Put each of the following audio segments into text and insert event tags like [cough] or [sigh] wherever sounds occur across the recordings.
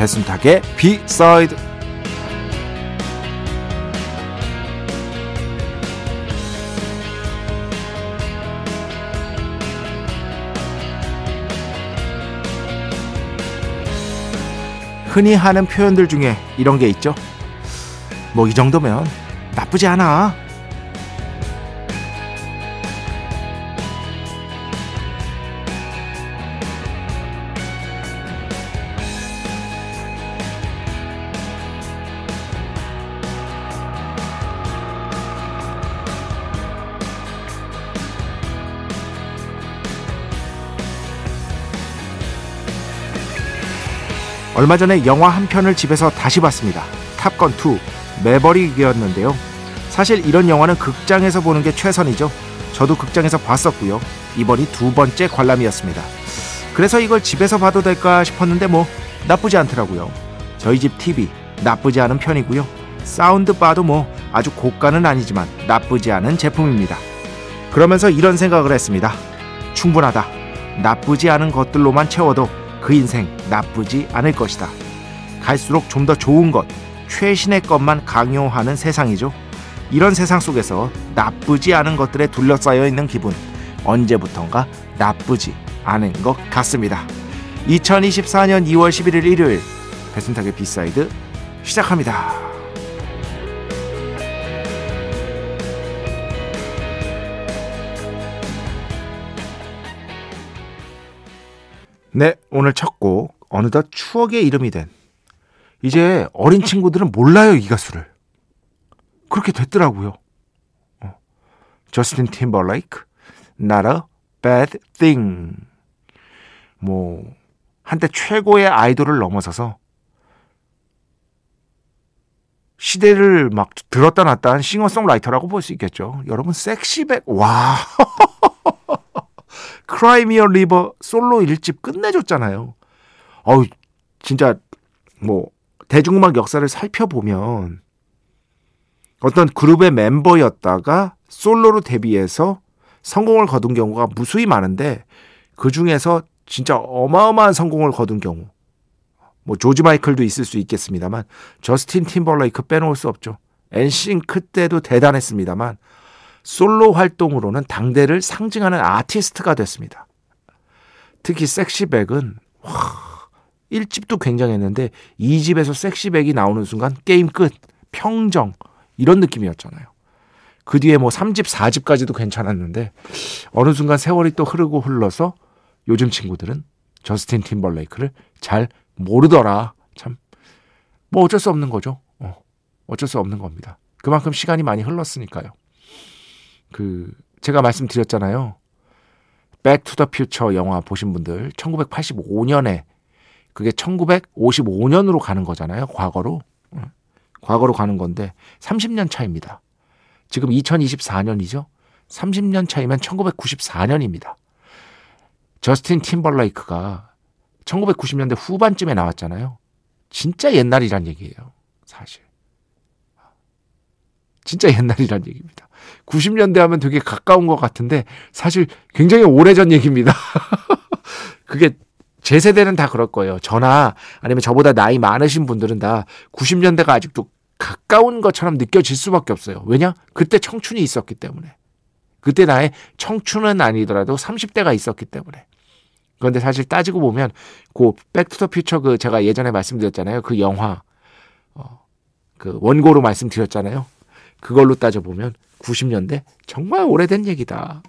배순탁의 비사이드 흔히 하는 표현들 중에 이런 게 있죠. 뭐 이 정도면 나쁘지 않아. 얼마 전에 영화 한 편을 집에서 다시 봤습니다. 탑건 2 매버릭이었는데요. 사실 이런 영화는 극장에서 보는 게 최선이죠. 저도 극장에서 봤었고요. 이번이 두 번째 관람이었습니다. 그래서 이걸 집에서 봐도 될까 싶었는데 뭐 나쁘지 않더라고요. 저희 집 TV 나쁘지 않은 편이고요. 사운드 바도 뭐 아주 고가는 아니지만 나쁘지 않은 제품입니다. 그러면서 이런 생각을 했습니다. 충분하다. 나쁘지 않은 것들로만 채워도 그 인생 나쁘지 않을 것이다. 갈수록 좀 더 좋은 것, 최신의 것만 강요하는 세상이죠. 이런 세상 속에서 나쁘지 않은 것들에 둘러싸여 있는 기분, 언제부턴가 나쁘지 않은 것 같습니다. 2024년 2월 11일 일요일 배순탁의 B side 시작합니다. 네, 오늘 첫 곡 어느덧 추억의 이름이 된 이제 어린 친구들은 몰라요 이 가수를 그렇게 됐더라고요. 어. 저스틴 팀버레이크, Not a Bad Thing. 뭐 한때 최고의 아이돌을 넘어서서 시대를 막 들었다 놨다 한 싱어송라이터라고 볼 수 있겠죠. 여러분 섹시백 와 [laughs] 크라이미어 리버 솔로 1집 끝내줬잖아요. 어우 진짜 뭐 대중음악 역사를 살펴보면 어떤 그룹의 멤버였다가 솔로로 데뷔해서 성공을 거둔 경우가 무수히 많은데 그 중에서 진짜 어마어마한 성공을 거둔 경우 뭐 조지 마이클도 있을 수 있겠습니다만 저스틴 팀벌레이크 빼놓을 수 없죠. 엔싱크 때도 대단했습니다만 솔로 활동으로는 당대를 상징하는 아티스트가 됐습니다. 특히 섹시백은 와, 1집도 굉장했는데 2집에서 섹시백이 나오는 순간 게임 끝, 평정 이런 느낌이었잖아요. 그 뒤에 뭐 3집, 4집까지도 괜찮았는데 어느 순간 세월이 또 흐르고 흘러서 요즘 친구들은 저스틴 팀벌레이크를 잘 모르더라. 참. 뭐 어쩔 수 없는 거죠. 어, 어쩔 수 없는 겁니다. 그만큼 시간이 많이 흘렀으니까요. 그 제가 말씀드렸잖아요. Back to the Future 영화 보신 분들 1985년에 그게 1955년으로 가는 거잖아요. 과거로. 과거로 가는 건데 30년 차입니다. 지금 2024년이죠. 30년 차이면 1994년입니다. 저스틴 팀벌레이크가 1990년대 후반쯤에 나왔잖아요. 진짜 옛날이란 얘기예요. 사실. 진짜 옛날이란 얘기입니다. 90년대 하면 되게 가까운 것 같은데 사실 굉장히 오래전 얘기입니다. [laughs] 그게 제 세대는 다 그럴 거예요. 저나 아니면 저보다 나이 많으신 분들은 다 90년대가 아직도 가까운 것처럼 느껴질 수밖에 없어요. 왜냐? 그때 청춘이 있었기 때문에. 그때 나의 청춘은 아니더라도 30대가 있었기 때문에. 그런데 사실 따지고 보면 그 Back to the Future 그 제가 예전에 말씀드렸잖아요. 그 영화 어, 그 원고로 말씀드렸잖아요. 그걸로 따져 보면 90년대 정말 오래된 얘기다.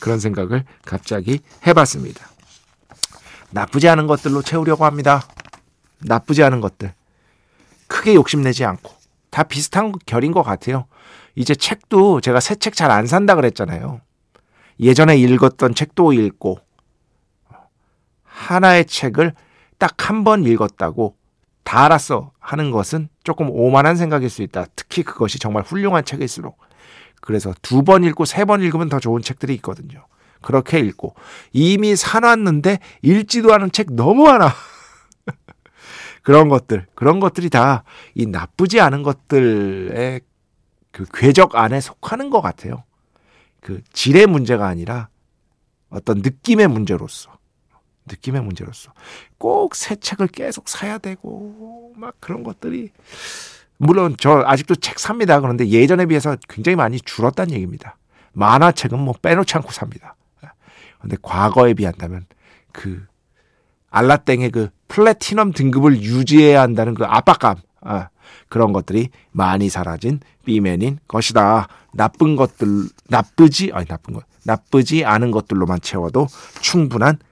그런 생각을 갑자기 해봤습니다. 나쁘지 않은 것들로 채우려고 합니다. 나쁘지 않은 것들. 크게 욕심내지 않고 다 비슷한 결인 것 같아요. 이제 책도 제가 새 책 잘 안 산다 그랬잖아요. 예전에 읽었던 책도 읽고 하나의 책을 딱 한 번 읽었다고 다 알았어 하는 것은 조금 오만한 생각일 수 있다. 특히 그것이 정말 훌륭한 책일수록. 그래서 두 번 읽고 세 번 읽으면 더 좋은 책들이 있거든요. 그렇게 읽고 이미 사놨는데 읽지도 않은 책 너무 많아. [laughs] 그런 것들, 그런 것들이 다 이 나쁘지 않은 것들의 그 궤적 안에 속하는 것 같아요. 그 질의 문제가 아니라 어떤 느낌의 문제로서 느낌의 문제로서 꼭 새 책을 계속 사야 되고 막 그런 것들이 물론 저 아직도 책 삽니다. 그런데 예전에 비해서 굉장히 많이 줄었다는 얘기입니다. 만화책은 뭐 빼놓지 않고 삽니다. 근데 과거에 비한다면 그 알라땡의 그 플래티넘 등급을 유지해야 한다는 그 압박감 아, 그런 것들이 많이 사라진 B맨인 것이다. 나쁜 것들 나쁘지 아니 나쁜 것 나쁘지 않은 것들로만 채워도 충분한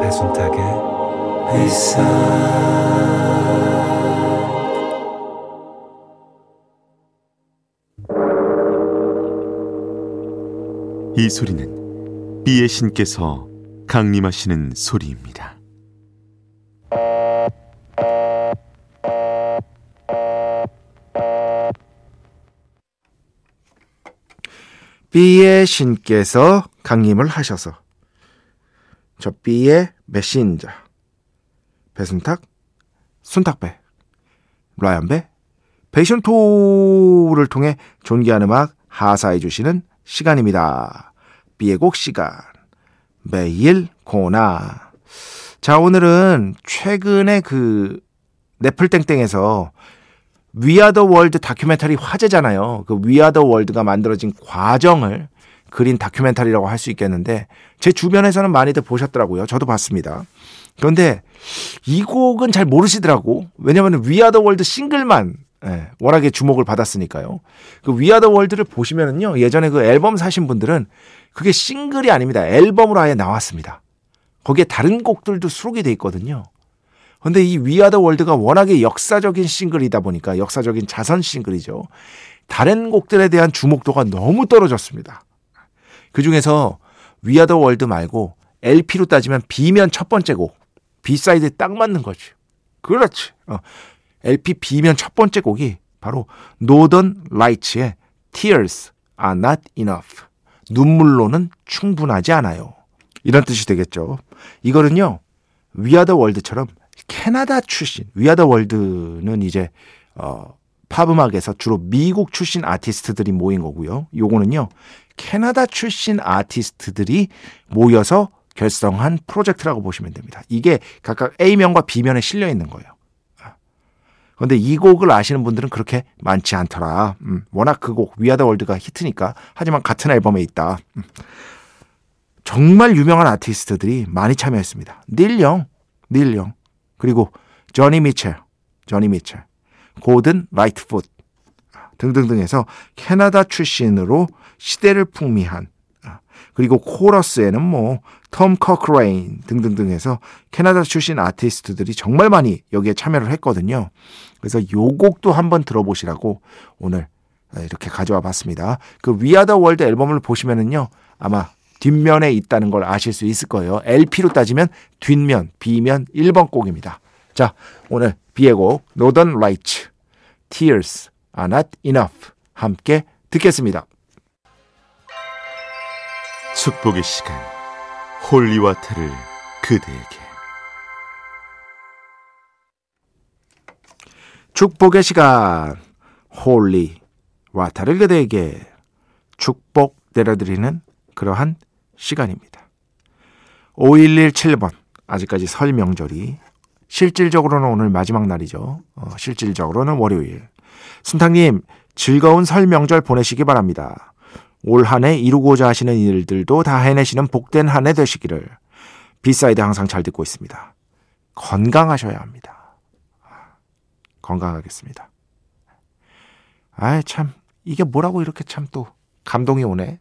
배순탁의 회사 이 소리는 비의 신께서 강림하시는 소리입니다. B의 신께서 강림을 하셔서 저 B의 메신저. 배순탁 순탁배. 라이언배. 베이션토를 통해 존귀한 음악 하사해 주시는 시간입니다. B의 곡 시간. 매일 고나. 자 오늘은 최근에 그 네플땡땡에서 We Are the World 다큐멘터리 화제잖아요. 그 We Are the World가 만들어진 과정을 그린 다큐멘터리라고 할 수 있겠는데 제 주변에서는 많이들 보셨더라고요. 저도 봤습니다. 그런데 이 곡은 잘 모르시더라고. 왜냐하면 We Are the World 싱글만 예, 워낙에 주목을 받았으니까요. 그 We Are the World를 보시면은요. 예전에 그 앨범 사신 분들은 그게 싱글이 아닙니다. 앨범으로 아예 나왔습니다. 거기에 다른 곡들도 수록이 돼 있거든요. 근데 이 We Are the World가 워낙에 역사적인 싱글이다 보니까 역사적인 자선 싱글이죠. 다른 곡들에 대한 주목도가 너무 떨어졌습니다. 그 중에서 We Are the World 말고 LP로 따지면 B면 첫 번째 곡, B side에 딱 맞는 거지. 그렇지. 어. LP B면 첫 번째 곡이 바로 Northern Lights의 Tears are not enough. 눈물로는 충분하지 않아요. 이런 뜻이 되겠죠. 이거는요, We Are the World처럼 캐나다 출신, We Are the World는 이제, 어, 팝 음악에서 주로 미국 출신 아티스트들이 모인 거고요. 요거는요, 캐나다 출신 아티스트들이 모여서 결성한 프로젝트라고 보시면 됩니다. 이게 각각 A면과 B면에 실려 있는 거예요. 그런데 이 곡을 아시는 분들은 그렇게 많지 않더라. 음, 워낙 그 곡 We Are the World가 히트니까. 하지만 같은 앨범에 있다. 음. 정말 유명한 아티스트들이 많이 참여했습니다. 닐 영, 닐 영, 그리고 조니 미첼, 조니 미첼, 고든 라이트풋 등등등 해서 캐나다 출신으로 시대를 풍미한 그리고 코러스에는 뭐 톰 커크레인 등등등 해서 캐나다 출신 아티스트들이 정말 많이 여기에 참여를 했거든요. 그래서 요 곡도 한번 들어보시라고 오늘 이렇게 가져와 봤습니다. 그 We Are The World 앨범을 보시면은요. 아마 뒷면에 있다는 걸 아실 수 있을 거예요. LP로 따지면 뒷면, B면 1번 곡입니다. 자, 오늘 비의 곡 Northern Lights Tears are not enough 함께 듣겠습니다. 축복의 시간 holy water를 그대에게 축복의 시간 holy water를 그대에게 축복 내려드리는 그러한 시간입니다. 5117번 아직까지 설 명절이 실질적으로는 오늘 마지막 날이죠. 어, 실질적으로는 월요일. 순탁님 즐거운 설 명절 보내시기 바랍니다. 올 한 해 이루고자 하시는 일들도 다 해내시는 복된 한 해 되시기를 B side 항상 잘 듣고 있습니다. 건강하셔야 합니다. 건강하겠습니다. 아이 참 이게 뭐라고 이렇게 참 또 감동이 오네.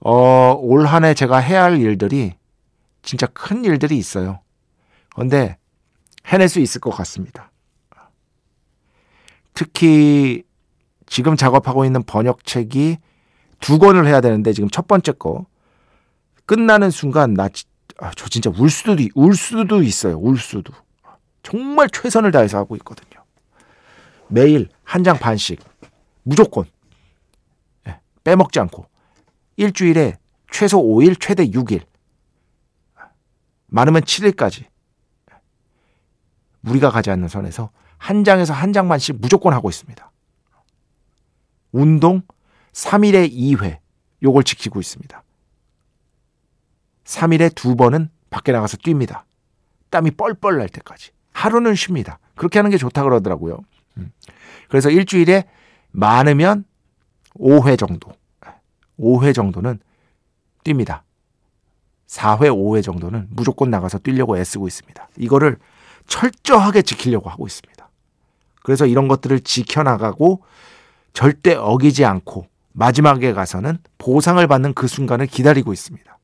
어, 올 한 해 제가 해야 할 일들이 진짜 큰 일들이 있어요. 근데 해낼 수 있을 것 같습니다. 특히 지금 작업하고 있는 번역책이 두 권을 해야 되는데 지금 첫 번째 거 끝나는 순간 나 아, 저 진짜 울 수도 울 수도 있어요. 울 수도. 정말 최선을 다해서 하고 있거든요. 매일 한 장 반씩 무조건 예, 빼먹지 않고 일주일에 최소 5일, 최대 6일 많으면 7일까지 무리가 가지 않는 선에서 한 장에서 한 장만씩 무조건 하고 있습니다. 운동 3일에 2회 요걸 지키고 있습니다. 3일에 두 번은 밖에 나가서 뜁니다. 땀이 뻘뻘 날 때까지. 하루는 쉽니다. 그렇게 하는 게 좋다 그러더라고요. 음. 그래서 일주일에 많으면 5회 정도. 5회 정도는 뜁니다. 4회, 5회 정도는 무조건 나가서 뛰려고 애쓰고 있습니다. 이거를 철저하게 지키려고 하고 있습니다. 그래서 이런 것들을 지켜나가고 절대 어기지 않고 마지막에 가서는 보상을 받는 그 순간을 기다리고 있습니다.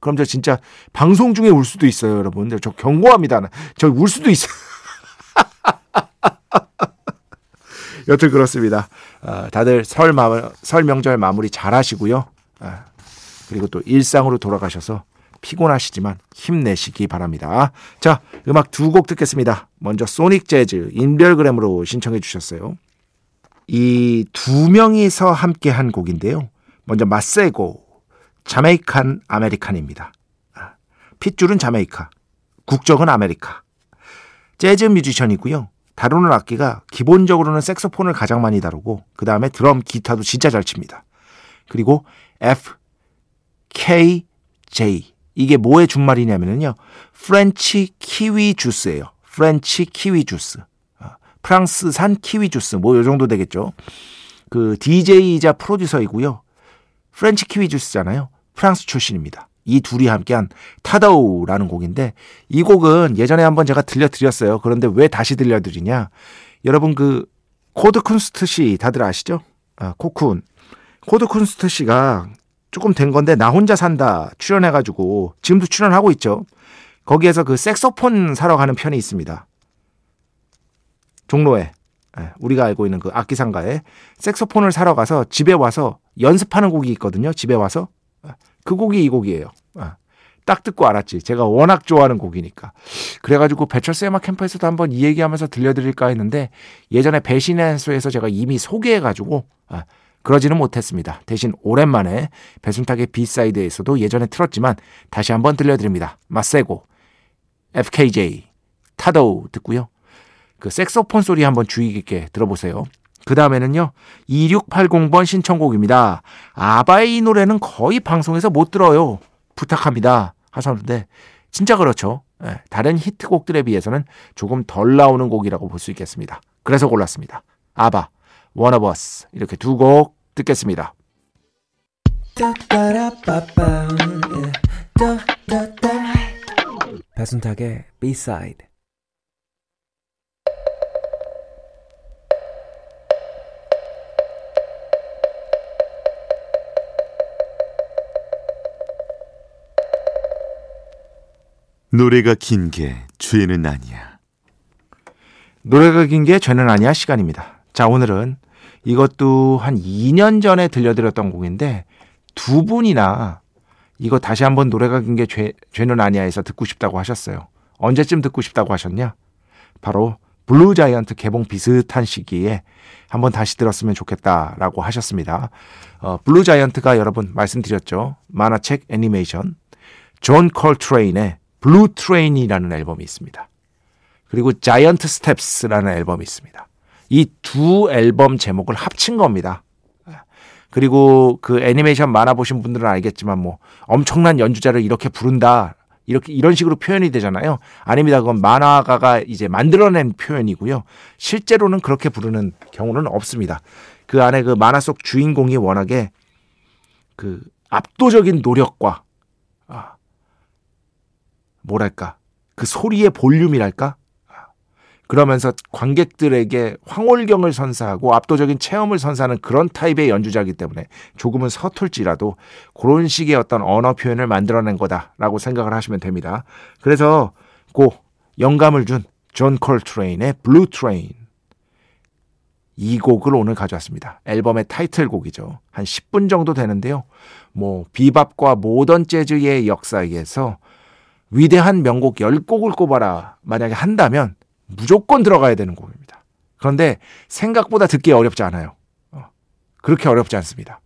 그럼 저 진짜 방송 중에 울 수도 있어요, 여러분. 저 경고합니다. 저 울 수도 있어요. [laughs] 여튼 그렇습니다. 어, 다들 설, 마, 설 명절 마무리 잘 하시고요. 어, 그리고 또 일상으로 돌아가셔서 피곤하시지만 힘내시기 바랍니다. 자, 음악 두 곡 듣겠습니다. 먼저 소닉 재즈 인별그램으로 신청해 주셨어요. 이 두 명이서 함께 한 곡인데요. 먼저 마세고 자메이칸 아메리칸입니다. 아, 핏줄은 자메이카, 국적은 아메리카. 재즈 뮤지션이고요. 다루는 악기가 기본적으로는 색소폰을 가장 많이 다루고 그 다음에 드럼, 기타도 진짜 잘 칩니다. 그리고 F, K, J 이게 뭐의 준말이냐면요. French Kiwi Juice예요. French Kiwi Juice. 아, 프랑스산 키위 주스 뭐 요 정도 되겠죠. 그 DJ이자 프로듀서이고요. French Kiwi Juice잖아요. 프랑스 출신입니다. 이 둘이 함께한 Tadow라는 곡인데 이 곡은 예전에 한번 제가 들려드렸어요. 그런데 왜 다시 들려드리냐? 여러분 그 코드 쿤스트 씨 다들 아시죠? 아, 코쿤. 코드 쿤스트 씨가 조금 된 건데 나 혼자 산다 출연해가지고 지금도 출연하고 있죠. 거기에서 그 색소폰 사러 가는 편이 있습니다. 종로에 예, 우리가 알고 있는 그 악기 상가에 색소폰을 사러 가서 집에 와서 연습하는 곡이 있거든요. 집에 와서 예, 그 곡이 이 곡이에요. 예, 딱 듣고 알았지. 제가 워낙 좋아하는 곡이니까. 그래가지고 배철수 음악 캠프에서도 한번 이 얘기하면서 들려드릴까 했는데 예전에 배신의 수에서 제가 이미 소개해가지고 그러지는 못했습니다. 대신 오랜만에 배순탁의 B side에서도 예전에 틀었지만 다시 한번 들려드립니다. 마세고, FKJ, 타도우 듣고요. 그 색소폰 소리 한번 주의 깊게 들어보세요. 그 다음에는요, 2680번 신청곡입니다. 아바의 이 노래는 거의 방송에서 못 들어요. 부탁합니다. 하셨는데, 진짜 그렇죠. 네, 다른 히트곡들에 비해서는 조금 덜 나오는 곡이라고 볼 수 있겠습니다. 그래서 골랐습니다. 아바, One of Us. 이렇게 두 곡 듣겠습니다. 배순탁의 B-side 노래가 긴 게 죄는 아니야. 노래가 긴 게 죄는 아니야 시간입니다. 자, 오늘은 이것도 한 2년 전에 들려드렸던 곡인데 두 분이나 이거 다시 한번 노래가 긴 게 죄는 아니야 해서 듣고 싶다고 하셨어요. 언제쯤 듣고 싶다고 하셨냐? 바로 Blue Giant 개봉 비슷한 시기에 한번 다시 들었으면 좋겠다라고 하셨습니다. 어, Blue Giant가 여러분 말씀드렸죠. 만화책 애니메이션 존 콜트레인의 Blue Train이라는 앨범이 있습니다. 그리고 Giant Steps라는 앨범이 있습니다. 이 두 앨범 제목을 합친 겁니다. 그리고 그 애니메이션 만화 보신 분들은 알겠지만 뭐 엄청난 연주자를 이렇게 부른다. 이렇게 이런 식으로 표현이 되잖아요. 아닙니다. 그건 만화가가 이제 만들어낸 표현이고요. 실제로는 그렇게 부르는 경우는 없습니다. 그 안에 그 만화 속 주인공이 워낙에 그 압도적인 노력과 아, 뭐랄까 그 소리의 볼륨이랄까 그러면서 관객들에게 황홀경을 선사하고 압도적인 체험을 선사하는 그런 타입의 연주자이기 때문에 조금은 서툴지라도 그런 식의 어떤 언어 표현을 만들어낸 거다라고 생각을 하시면 됩니다. 그래서 그 영감을 준 존 콜트레인의 Blue Train 이 곡을 오늘 가져왔습니다. 앨범의 타이틀곡이죠. 한 10분 정도 되는데요. 뭐 비밥과 모던 재즈의 역사에서 위대한 명곡 10곡을 꼽아라 만약에 한다면 무조건 들어가야 되는 곡입니다. 그런데 생각보다 듣기 어렵지 않아요. 어, 그렇게 어렵지 않습니다.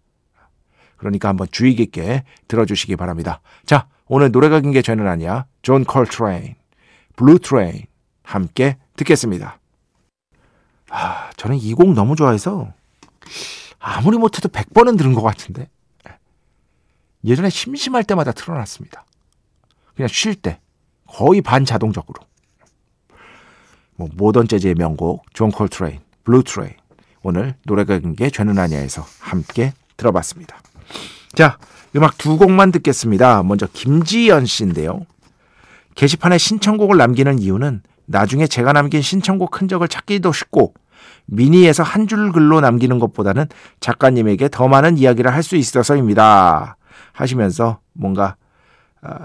그러니까 한번 주의 깊게 들어주시기 바랍니다. 자, 오늘 노래가 긴 게 죄는 아니야. 존 콜트레인, Blue Train 함께 듣겠습니다. 아, 저는 이 곡 너무 좋아해서 아무리 못해도 100번은 들은 것 같은데 예전에 심심할 때마다 틀어놨습니다. 그냥 쉴 때 거의 반자동적으로. 뭐 모던 재즈의 명곡 존 콜트레인, Blue Train 오늘 노래가 긴게 죄는 아니야에서 함께 들어봤습니다. 자, 음악 두 곡만 듣겠습니다. 먼저 김지연 씨인데요. 게시판에 신청곡을 남기는 이유는 나중에 제가 남긴 신청곡 흔적을 찾기도 쉽고 미니에서 한 줄 글로 남기는 것보다는 작가님에게 더 많은 이야기를 할 수 있어서입니다. 하시면서 뭔가 아,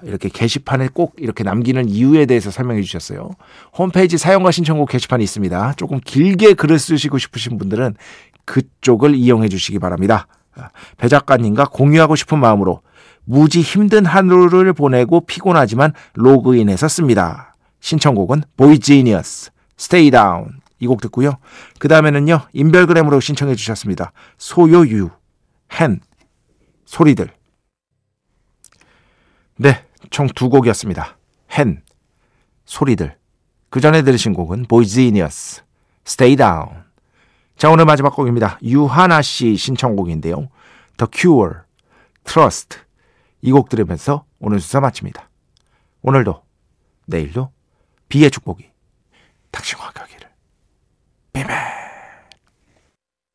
이렇게 게시판에 꼭 이렇게 남기는 이유에 대해서 설명해 주셨어요. 홈페이지 사용과 신청곡 게시판이 있습니다. 조금 길게 글을 쓰시고 싶으신 분들은 그쪽을 이용해 주시기 바랍니다. 아, 배 작가님과 공유하고 싶은 마음으로 무지 힘든 하루를 보내고 피곤하지만 로그인해서 씁니다. 신청곡은 보이지니어스, Stay Down 이곡 듣고요. 그 다음에는요 인별그램으로 신청해 주셨습니다. 소요유, 헨, 소리들 네, 총 두 곡이었습니다. 헨, 소리들. 그 전에 들으신 곡은 보이지니어스, Stay Down. 자, 오늘 마지막 곡입니다. 유하나 씨 신청곡인데요. The Cure, Trust. 이 곡 들으면서 오늘 수사 마칩니다. 오늘도, 내일도 비의 축복이 당신과 함께